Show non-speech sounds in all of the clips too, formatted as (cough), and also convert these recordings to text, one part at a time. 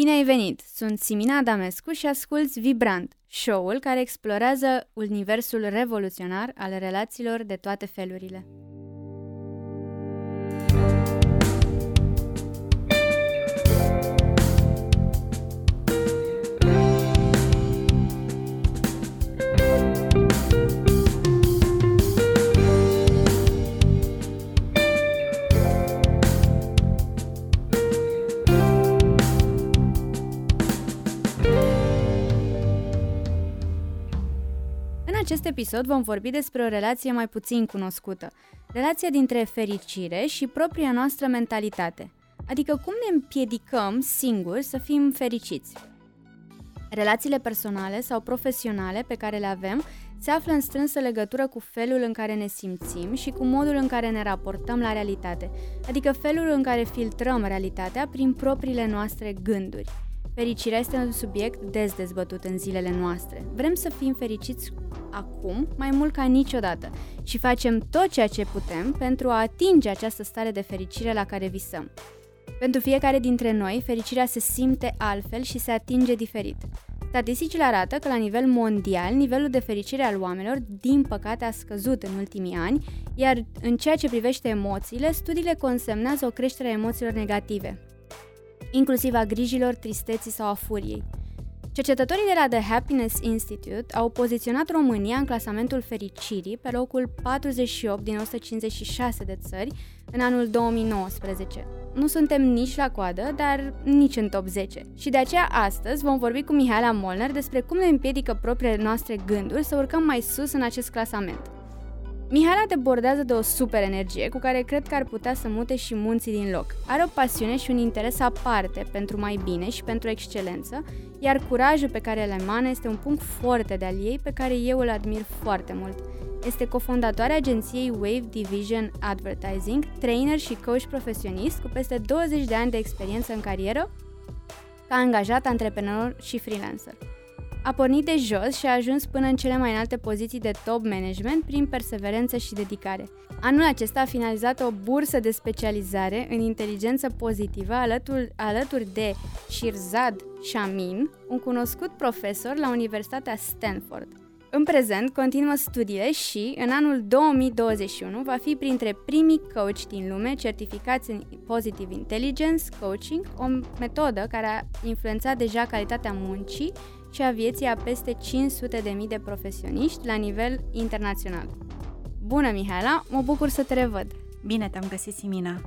Bine ai venit! Sunt Simina Adamescu și asculți Vibrant, show-ul care explorează universul revoluționar al relațiilor de toate felurile. Acest episod vom vorbi despre o relație mai puțin cunoscută, relația dintre fericire și propria noastră mentalitate, adică cum ne împiedicăm singuri să fim fericiți. Relațiile personale sau profesionale pe care le avem se află în strânsă legătură cu felul în care ne simțim și cu modul în care ne raportăm la realitate, adică felul în care filtrăm realitatea prin propriile noastre gânduri. Fericirea este un subiect des dezbătut în zilele noastre. Vrem să fim fericiți acum mai mult ca niciodată și facem tot ceea ce putem pentru a atinge această stare de fericire la care visăm. Pentru fiecare dintre noi, fericirea se simte altfel și se atinge diferit. Statisticile arată că la nivel mondial, nivelul de fericire al oamenilor, din păcate, a scăzut în ultimii ani, iar în ceea ce privește emoțiile, studiile consemnează o creștere a emoțiilor negative, inclusiv a grijilor, tristeții sau a furiei. Cercetătorii de la The Happiness Institute au poziționat România în clasamentul fericirii pe locul 48 din 156 de țări în anul 2019. Nu suntem nici la coadă, dar nici în top 10. Și de aceea astăzi vom vorbi cu Mihaela Molnar despre cum ne împiedică propriile noastre gânduri să urcăm mai sus în acest clasament. Mihaela te bordează de o super energie cu care cred că ar putea să mute și munții din loc. Are o pasiune și un interes aparte pentru mai bine și pentru excelență, iar curajul pe care îl emană este un punct foarte de al ei pe care eu îl admir foarte mult. Este cofondatoarea agenției Wave Division Advertising, trainer și coach profesionist cu peste 20 de ani de experiență în carieră ca angajat antreprenor și freelancer. A pornit de jos și a ajuns până în cele mai înalte poziții de top management prin perseverență și dedicare. Anul acesta a finalizat o bursă de specializare în inteligență pozitivă alături, alături de Shirzad Shamin, un cunoscut profesor la Universitatea Stanford. În prezent, continuă studiile și, în anul 2021, va fi printre primii coach din lume certificați în Positive Intelligence Coaching, o metodă care a influențat deja calitatea muncii și a vieții a peste 500.000 de profesioniști la nivel internațional. Bună, Mihaela! Mă bucur să te revăd! Bine te-am găsit, Simina!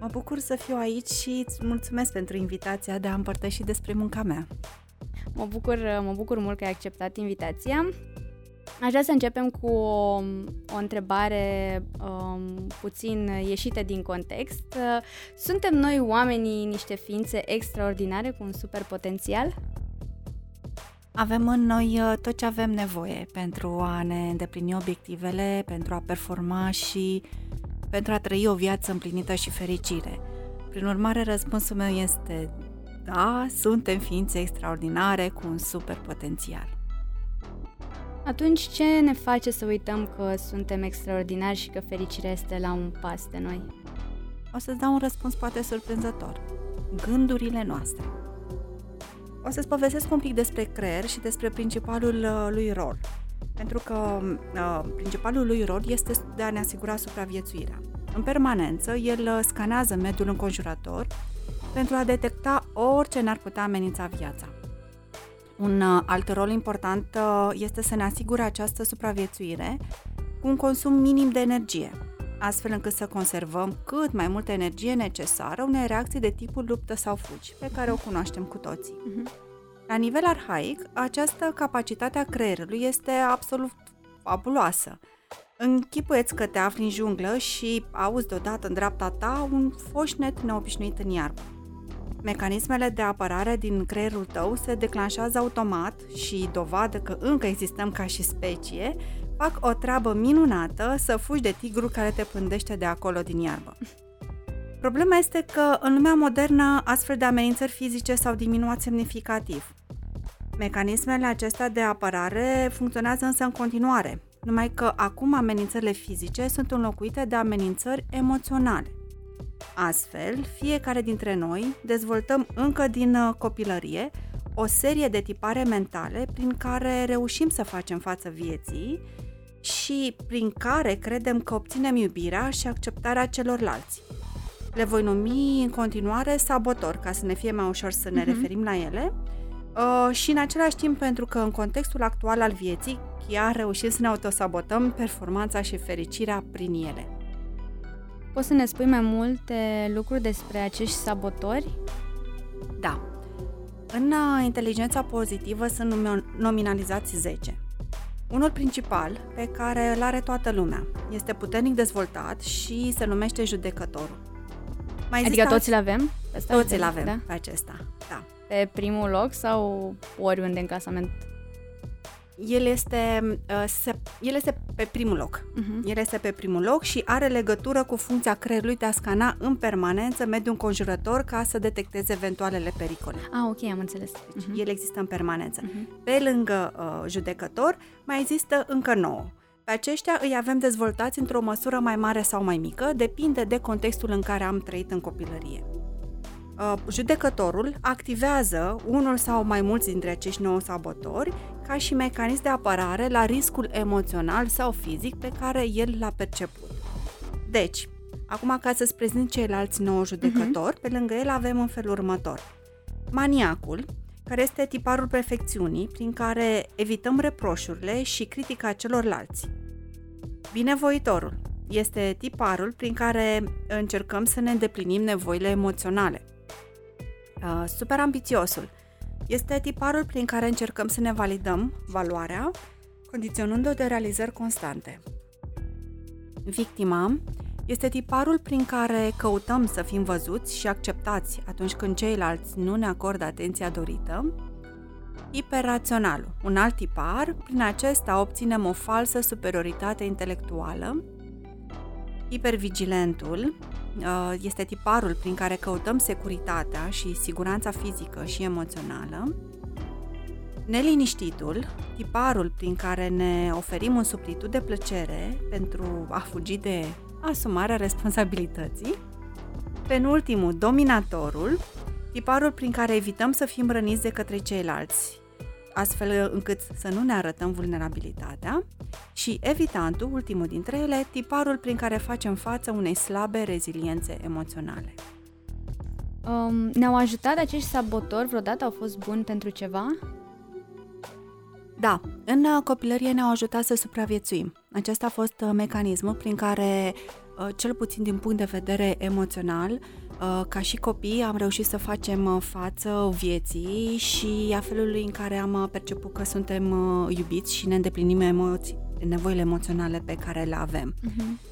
Mă bucur să fiu aici și îți mulțumesc pentru invitația de a împărtăși despre munca mea. Mă bucur, mă bucur mult că ai acceptat invitația. Aș vrea să începem cu o, o întrebare um, puțin ieșită din context. Suntem noi oamenii niște ființe extraordinare cu un super potențial? Avem în noi uh, tot ce avem nevoie pentru a ne îndeplini obiectivele, pentru a performa și pentru a trăi o viață împlinită și fericire. Prin urmare, răspunsul meu este da, suntem ființe extraordinare cu un super potențial. Atunci ce ne face să uităm că suntem extraordinari și că fericirea este la un pas de noi? O să-ți dau un răspuns poate surprinzător. Gândurile noastre. O să-ți povestesc un pic despre creier și despre principalul uh, lui rol. Pentru că uh, principalul lui rol este de a ne asigura supraviețuirea. În permanență, el uh, scanează mediul înconjurător pentru a detecta orice n-ar putea amenința viața. Un uh, alt rol important uh, este să ne asigure această supraviețuire cu un consum minim de energie, astfel încât să conservăm cât mai multă energie necesară unei reacții de tipul luptă sau fugi, pe care o cunoaștem cu toții. Uh-huh. La nivel arhaic, această capacitate a creierului este absolut fabuloasă. Închipuieți că te afli în junglă și auzi deodată în dreapta ta un foșnet neobișnuit în iarbă. Mecanismele de apărare din creierul tău se declanșează automat și dovadă că încă existăm ca și specie, fac o treabă minunată să fugi de tigru care te pândește de acolo din iarbă. Problema este că în lumea modernă astfel de amenințări fizice s-au diminuat semnificativ. Mecanismele acestea de apărare funcționează însă în continuare, numai că acum amenințările fizice sunt înlocuite de amenințări emoționale. Astfel, fiecare dintre noi dezvoltăm încă din uh, copilărie o serie de tipare mentale prin care reușim să facem față vieții și prin care credem că obținem iubirea și acceptarea celorlalți. Le voi numi în continuare sabotor, ca să ne fie mai ușor să ne uh-huh. referim la ele, uh, și în același timp pentru că în contextul actual al vieții chiar reușim să ne autosabotăm performanța și fericirea prin ele. Poți să ne spui mai multe lucruri despre acești sabotori? Da. În uh, inteligența pozitivă sunt nominalizați 10. Unul principal, pe care îl are toată lumea, este puternic dezvoltat și se numește judecătorul. Mai adică toți îl avem? Asta toți îl avem da? pe acesta, da. Pe primul loc sau oriunde în clasament? El este, uh, se, el este pe primul loc. Uh-huh. El este pe primul loc și are legătură cu funcția creierului de a scana în permanență mediul înconjurător ca să detecteze eventualele pericole. Ah, ok, am înțeles. Deci uh-huh. el există în permanență. Uh-huh. Pe lângă uh, judecător, mai există încă nouă. Pe aceștia îi avem dezvoltați într-o măsură mai mare sau mai mică, depinde de contextul în care am trăit în copilărie. Uh, judecătorul activează unul sau mai mulți dintre acești nouă sabotori ca și mecanism de apărare la riscul emoțional sau fizic pe care el l-a perceput. Deci, acum ca să-ți prezint ceilalți nouă judecători, uh-huh. pe lângă el avem în felul următor. Maniacul, care este tiparul perfecțiunii, prin care evităm reproșurile și critica celorlalți. Binevoitorul este tiparul prin care încercăm să ne îndeplinim nevoile emoționale. Uh, super ambițiosul este tiparul prin care încercăm să ne validăm valoarea, condiționând-o de realizări constante. Victima este tiparul prin care căutăm să fim văzuți și acceptați atunci când ceilalți nu ne acordă atenția dorită. Hiperraționalul, un alt tipar, prin acesta obținem o falsă superioritate intelectuală. Hipervigilentul uh, este tiparul prin care căutăm securitatea și siguranța fizică și emoțională. Neliniștitul, tiparul prin care ne oferim un suplitud de plăcere pentru a fugi de asumarea responsabilității. Penultimul, dominatorul, tiparul prin care evităm să fim răniți de către ceilalți, astfel încât să nu ne arătăm vulnerabilitatea. Și evitantul, ultimul dintre ele, tiparul prin care facem față unei slabe reziliențe emoționale. Um, ne-au ajutat acești sabotori vreodată? Au fost buni pentru ceva? Da, în uh, copilărie ne-au ajutat să supraviețuim. Acesta a fost uh, mecanismul prin care, uh, cel puțin din punct de vedere emoțional, ca și copii am reușit să facem față vieții și a felului în care am perceput că suntem iubiți și ne îndeplinim emoții, nevoile emoționale pe care le avem. Uh-huh.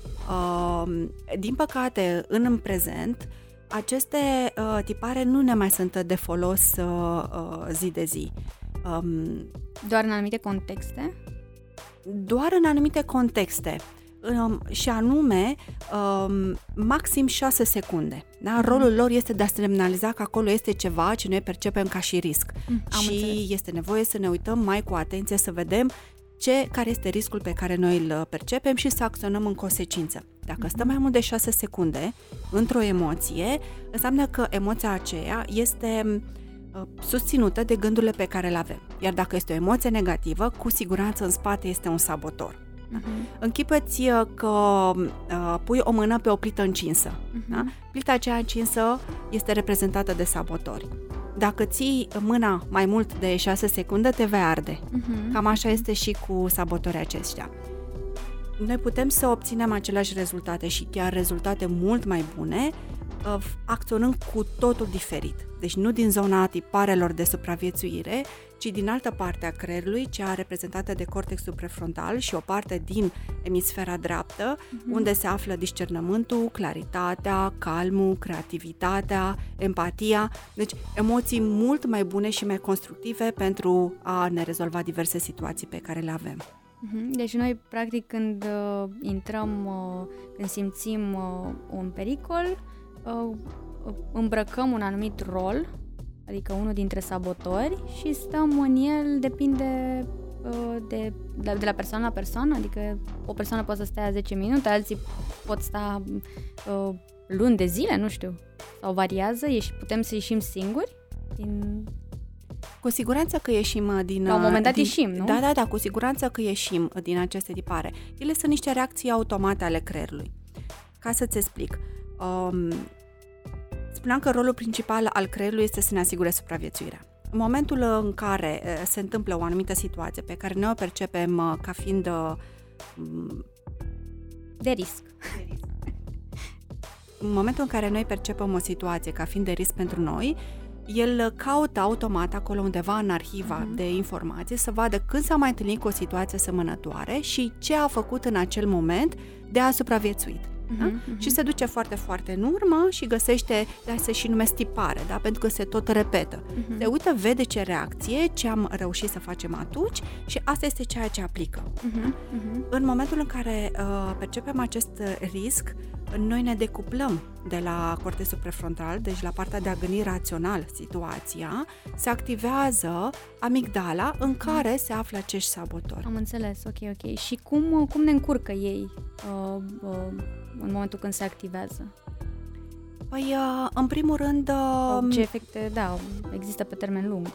Din păcate, în prezent, aceste tipare nu ne mai sunt de folos zi de zi. Um, doar în anumite contexte? Doar în anumite contexte. Um, și anume um, maxim 6 secunde. Da? Mm. Rolul lor este de a semnaliza că acolo este ceva ce noi percepem ca și risc. Mm, și înțeles. este nevoie să ne uităm mai cu atenție să vedem ce, care este riscul pe care noi îl percepem și să acționăm în consecință. Dacă mm-hmm. stăm mai mult de 6 secunde într-o emoție, înseamnă că emoția aceea este Uh, susținută de gândurile pe care le avem. Iar dacă este o emoție negativă, cu siguranță în spate este un sabotor. Uh-huh. Închipeți uh, că uh, pui o mână pe o plită încinsă. Uh-huh. Da? Plita aceea încinsă este reprezentată de sabotori. Dacă ții mâna mai mult de 6 secunde, te vei arde. Uh-huh. Cam așa este și cu sabotorii aceștia. Noi putem să obținem aceleași rezultate și chiar rezultate mult mai bune uh, acționând cu totul diferit. Deci nu din zona tiparelor de supraviețuire, ci din altă parte a creierului, cea reprezentată de cortexul prefrontal și o parte din emisfera dreaptă, uh-huh. unde se află discernământul, claritatea, calmul, creativitatea, empatia, deci emoții mult mai bune și mai constructive pentru a ne rezolva diverse situații pe care le avem. Mhm. Deci noi, practic, când uh, intrăm, uh, când simțim uh, un pericol, uh, îmbrăcăm un anumit rol, adică unul dintre sabotori și stăm în el, depinde uh, de, de, de la persoană la persoană, adică o persoană poate să stea 10 minute, alții pot sta uh, luni de zile, nu știu. Sau variază? Ieși, putem să ieșim singuri? Din... Cu siguranță că ieșim uh, din... La un moment dat din, ieșim, nu? Da, da, da, cu siguranță că ieșim uh, din aceste tipare. Ele sunt niște reacții automate ale creierului. Ca să-ți explic, um, spuneam că rolul principal al creierului este să ne asigure supraviețuirea. În momentul în care uh, se întâmplă o anumită situație pe care noi o percepem ca fiind de risc. (laughs) În momentul în care noi percepem o situație ca fiind de risc pentru noi, el caută automat acolo undeva în arhiva uh-huh. de informații să vadă când s-a mai întâlnit cu o situație asemănătoare și ce a făcut în acel moment de a supraviețuit. Uh-huh, da? uh-huh. Și se duce foarte, foarte în urmă și găsește, de se și numesc tipare, da? pentru că se tot repetă. Uh-huh. Se uită, vede ce reacție, ce am reușit să facem atunci și asta este ceea ce aplică. Uh-huh, uh-huh. În momentul în care uh, percepem acest risc, noi ne decuplăm de la cortexul prefrontal, deci la partea de a gândi rațional situația, se activează amigdala în care se află acești sabotori. Am înțeles, ok, ok. Și cum, cum ne încurcă ei uh, uh, în momentul când se activează? Păi, uh, în primul rând... Uh, ce efecte, da, există pe termen lung?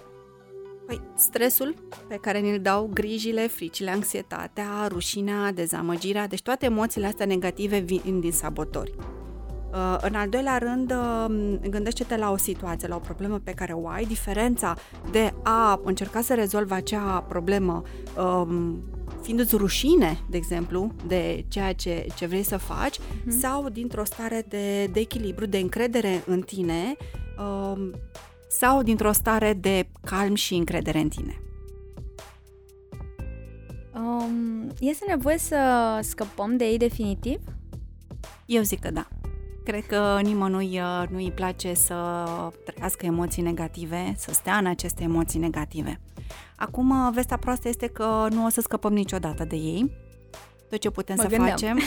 Păi, stresul pe care ne-l dau, grijile, fricile, anxietatea, rușinea, dezamăgirea, deci toate emoțiile astea negative vin din sabotori. Uh, în al doilea rând, uh, gândește-te la o situație, la o problemă pe care o ai, diferența de a încerca să rezolvi acea problemă um, fiind-ți rușine, de exemplu, de ceea ce, ce vrei să faci, uh-huh. sau dintr-o stare de, de echilibru, de încredere în tine, um, sau dintr-o stare de calm și încredere în tine? Um, este nevoie să scăpăm de ei definitiv? Eu zic că da. Cred că nimănui uh, nu îi place să trăiască emoții negative, să stea în aceste emoții negative. Acum, uh, vestea proastă este că nu o să scăpăm niciodată de ei. Tot ce putem mă să gândeam. facem.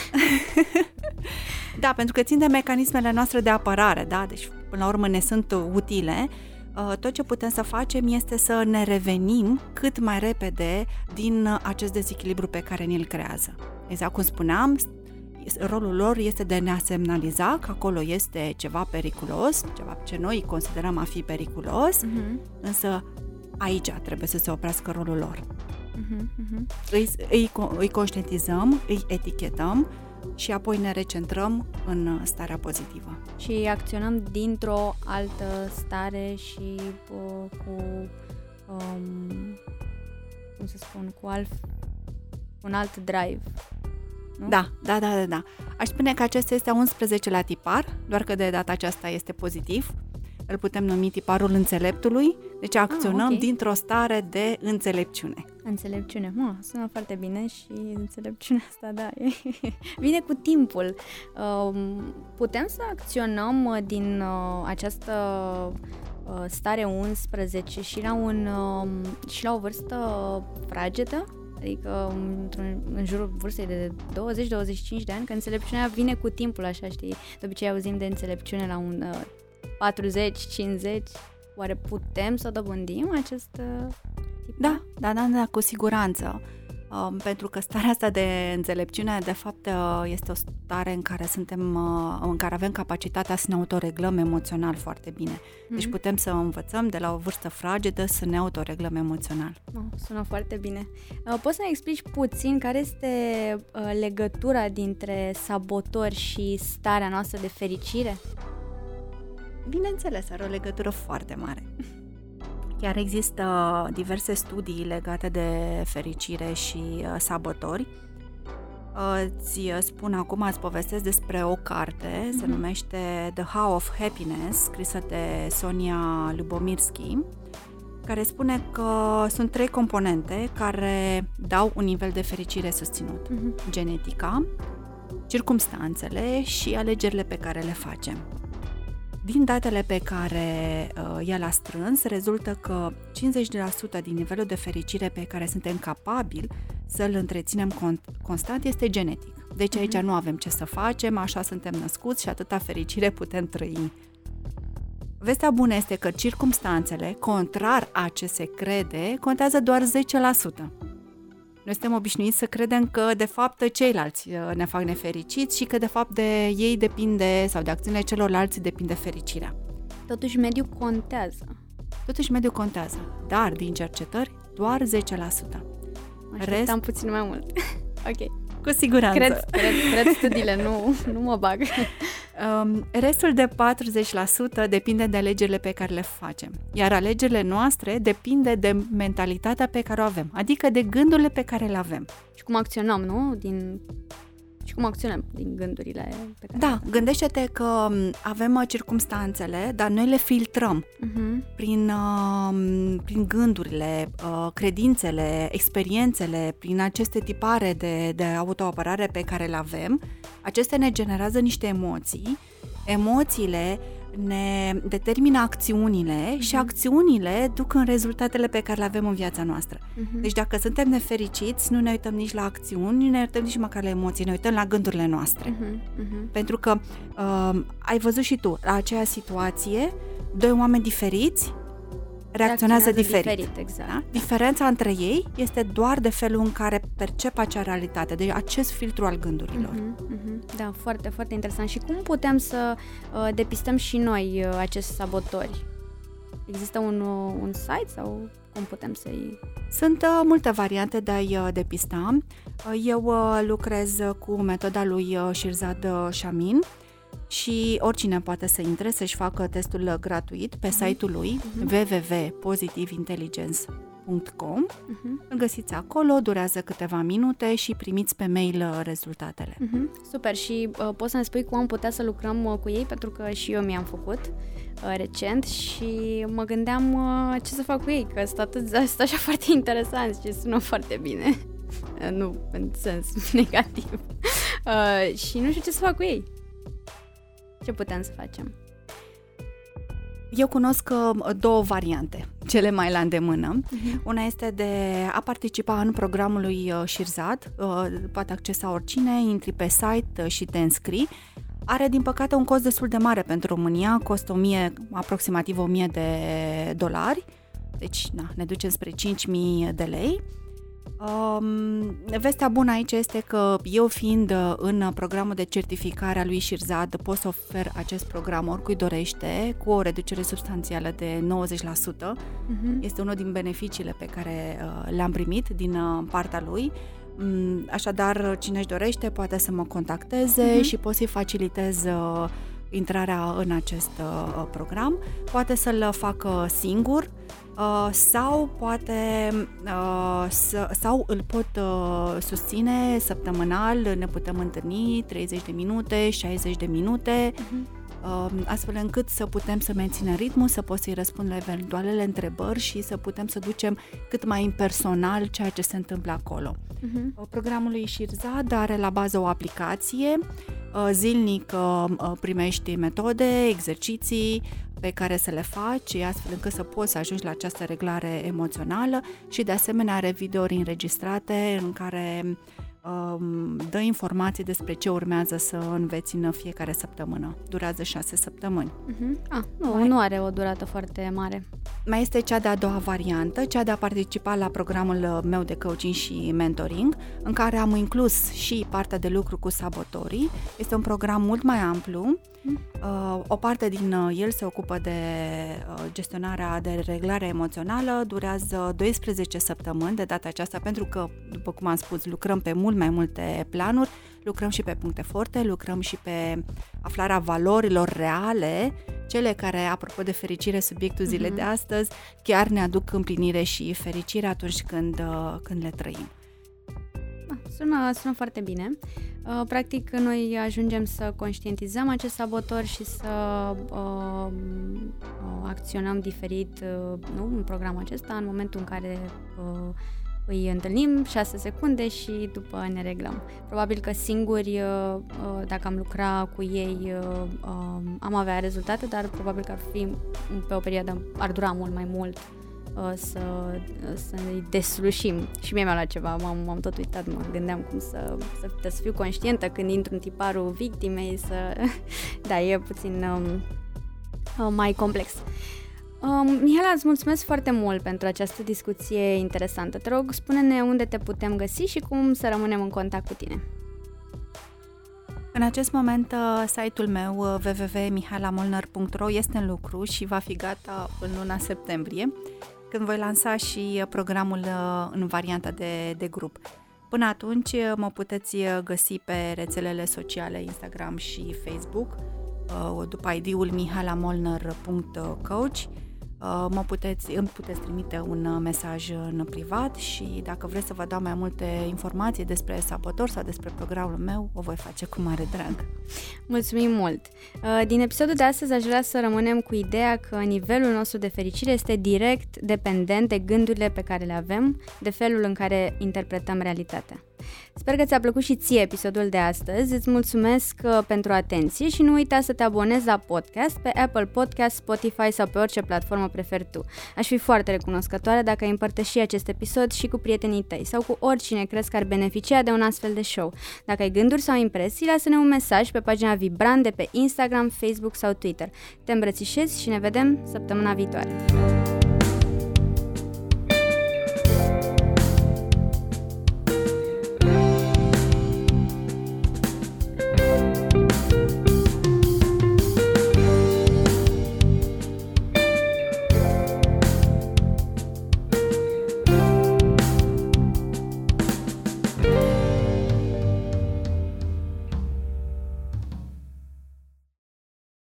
(laughs) da, pentru că țin de mecanismele noastre de apărare, da? Deci, până la urmă, ne sunt utile Uh, tot ce putem să facem este să ne revenim cât mai repede din uh, acest dezechilibru pe care ni-l creează. Exact cum spuneam, rolul lor este de a ne semnaliza că acolo este ceva periculos, ceva ce noi considerăm a fi periculos, uh-huh. însă aici trebuie să se oprească rolul lor. Uh-huh, uh-huh. Îi, îi, îi conștientizăm, îi etichetăm și apoi ne recentrăm în starea pozitivă. Și acționăm dintr-o altă stare și uh, cu, um, cum să spun, cu alt, un alt drive. Nu? Da, da, da, da, da. Aș spune că acesta este 11 la tipar, doar că de data aceasta este pozitiv îl putem numi tiparul înțeleptului, deci acționăm ah, okay. dintr-o stare de înțelepciune. Înțelepciune, mă, sună foarte bine și înțelepciunea asta, da, (laughs) vine cu timpul. Um, putem să acționăm uh, din uh, această uh, stare 11 și la, un, um, și la o vârstă fragedă? Adică în jurul vârstei de 20-25 de ani, că înțelepciunea vine cu timpul, așa știi. De obicei auzim de înțelepciune la un 40, 50, oare putem să dobândim acest tip? Da, da, da, da, cu siguranță. Um, pentru că starea asta de înțelepciune, de fapt, uh, este o stare în care suntem, uh, în care avem capacitatea să ne autoreglăm emoțional foarte bine. Mm-hmm. Deci putem să învățăm de la o vârstă fragedă să ne autoreglăm emoțional. Oh, sună foarte bine. Uh, poți să ne explici puțin care este uh, legătura dintre sabotori și starea noastră de fericire? bineînțeles, are o legătură foarte mare. (laughs) Chiar există diverse studii legate de fericire și uh, sabotori. Uh, ți spun acum, îți povestesc despre o carte, mm-hmm. se mhm. numește The How of Happiness, scrisă de Sonia Lubomirski, care spune că sunt trei componente care dau un nivel de fericire susținut. Mm-hmm. Genetica, circumstanțele și alegerile pe care le facem. Din datele pe care uh, el a strâns, rezultă că 50% din nivelul de fericire pe care suntem capabili să-l întreținem con- constant este genetic. Deci aici mhm. nu avem ce să facem, așa suntem născuți și atâta fericire putem trăi. Vestea bună este că circumstanțele, contrar a ce se crede, contează doar 10%. Noi suntem obișnuiți să credem că, de fapt, ceilalți uh, ne fac nefericiți și că, de fapt, de ei depinde sau de acțiunile celorlalți depinde fericirea. Totuși, mediul contează. Totuși, mediul contează, dar din cercetări, doar 10%. Mă Rest... puțin mai mult. (laughs) ok. Cu siguranță. Cred, cred, cred studiile, nu, nu mă bag. (laughs) Um, restul de 40% depinde de alegerile pe care le facem, iar alegerile noastre depinde de mentalitatea pe care o avem, adică de gândurile pe care le avem. Și cum acționăm, nu? Din și cum acționăm din gândurile pe care Da, gândește-te că avem uh, circumstanțele, dar noi le filtrăm uh-huh. prin, uh, prin gândurile, uh, credințele, experiențele, prin aceste tipare de, de autoapărare pe care le avem. Acestea ne generează niște emoții. Emoțiile ne determină acțiunile uh-huh. și acțiunile duc în rezultatele pe care le avem în viața noastră. Uh-huh. Deci dacă suntem nefericiți, nu ne uităm nici la acțiuni, nu ne uităm nici măcar la emoții, ne uităm la gândurile noastre. Uh-huh. Uh-huh. Pentru că uh, ai văzut și tu, la aceea situație, doi oameni diferiți reacționează, diferit. diferit exact. da? Diferența între ei este doar de felul în care percep acea realitate, de acest filtru al gândurilor. Uh-huh, uh-huh. Da, foarte, foarte interesant. Și cum putem să uh, depistăm și noi uh, acești sabotori? Există un, uh, un site sau cum putem să-i... Sunt uh, multe variante de a-i uh, depista. Uh, eu uh, lucrez cu metoda lui uh, Shirzad uh, Shamin, și oricine poate să intre să-și facă testul gratuit pe mhm. site-ul lui uh-huh. www.positiveintelligence.com uh-huh. Îl găsiți acolo, durează câteva minute și primiți pe mail uh, rezultatele. Uh-huh. Super și uh, poți să ne spui cum am putea să lucrăm uh, cu ei, pentru că și eu mi-am făcut uh, recent și mă gândeam uh, ce să fac cu ei, că sunt, atât, sunt așa (laughs) foarte interesant și sună foarte bine. Uh, (laughs) nu în sens (laughs) negativ. Uh, și nu știu ce să fac cu ei. Ce putem să facem? Eu cunosc uh, două variante, cele mai la îndemână. Uh-huh. Una este de a participa în programul lui uh, Shirzad, uh, poate accesa oricine, intri pe site și te înscrii. Are, din păcate, un cost destul de mare pentru România, costă 1000, aproximativ 1000 de dolari, deci na, ne ducem spre 5000 de lei. Um, vestea bună aici este că eu fiind uh, în programul de certificare a lui Shirzad pot să ofer acest program oricui dorește cu o reducere substanțială de 90%. Uh-huh. Mhm. Este unul din beneficiile pe care uh, le-am primit din uh, partea lui. Um, așadar, cine își dorește poate să mă contacteze uh-huh. și pot să-i facilitez uh, intrarea în acest uh, program. Poate să-l facă singur Uh, sau poate uh, să, sau îl pot uh, susține săptămânal, ne putem întâlni 30 de minute, 60 de minute, uh-huh. astfel încât să putem să menținem ritmul, să pot să-i răspund la eventualele întrebări și să putem să ducem cât mai impersonal ceea ce se întâmplă acolo. Uh-huh. Programul lui Shirzad are la bază o aplicație, uh, zilnic uh, primești metode, exerciții, pe care să le faci, astfel încât să poți să ajungi la această reglare emoțională și de asemenea are videouri înregistrate în care um, dă informații despre ce urmează să înveți în fiecare săptămână. Durează șase săptămâni. Uh-huh. Ah, nu, mai, nu are o durată foarte mare. Mai este cea de-a doua variantă, cea de a participa la programul meu de coaching și mentoring, în care am inclus și partea de lucru cu sabotorii. Este un program mult mai amplu, Uh, o parte din uh, el se ocupă de uh, gestionarea, de reglarea emoțională, durează 12 săptămâni de data aceasta pentru că, după cum am spus, lucrăm pe mult mai multe planuri, lucrăm și pe puncte forte, lucrăm și pe aflarea valorilor reale, cele care, apropo de fericire, subiectul zilei mm-hmm. de astăzi, chiar ne aduc împlinire și fericire atunci când, când le trăim. Ah, sună, sună foarte bine. Uh, practic, noi ajungem să conștientizăm acest sabotor și să uh, uh, acționăm diferit uh, nu, în programul acesta în momentul în care uh, îi întâlnim 6 secunde și după ne reglăm. Probabil că singuri, uh, dacă am lucra cu ei, am avea rezultate, dar probabil că ar fi pe o perioadă, ar dura mult mai mult Uh, să, să-i deslușim. Și mie mi-a luat ceva, m-am, m-am tot uitat, mă gândeam cum să, să, să fiu conștientă când intru în tiparul victimei, să... (laughs) da, e puțin um, uh, mai complex. Um, Mihaela, îți mulțumesc foarte mult pentru această discuție interesantă. Te rog, spune-ne unde te putem găsi și cum să rămânem în contact cu tine. În acest moment, uh, site-ul meu uh, www.mihailamolnar.ro este în lucru și va fi gata în luna septembrie, când voi lansa și uh, programul în varianta de, de grup. Până atunci mă puteți găsi pe rețelele sociale Instagram și Facebook după ID-ul mihailamolnar.coach Uh, mă puteți, îmi puteți trimite un uh, mesaj în privat și dacă vreți să vă dau mai multe informații despre sabotor sau despre programul meu, o voi face cu mare drag. Mulțumim mult! Uh, din episodul de astăzi aș vrea să rămânem cu ideea că nivelul nostru de fericire este direct dependent de gândurile pe care le avem, de felul în care interpretăm realitatea. Sper că ți-a plăcut și ție episodul de astăzi. Îți mulțumesc uh, pentru atenție și nu uita să te abonezi la podcast pe Apple Podcast, Spotify sau pe orice platformă preferi tu. Aș fi foarte recunoscătoare dacă ai împărtăși acest episod și cu prietenii tăi sau cu oricine crezi că ar beneficia de un astfel de show. Dacă ai gânduri sau impresii, lasă-ne un mesaj pe pagina Vibrant de pe Instagram, Facebook sau Twitter. Te îmbrățișez și ne vedem săptămâna viitoare.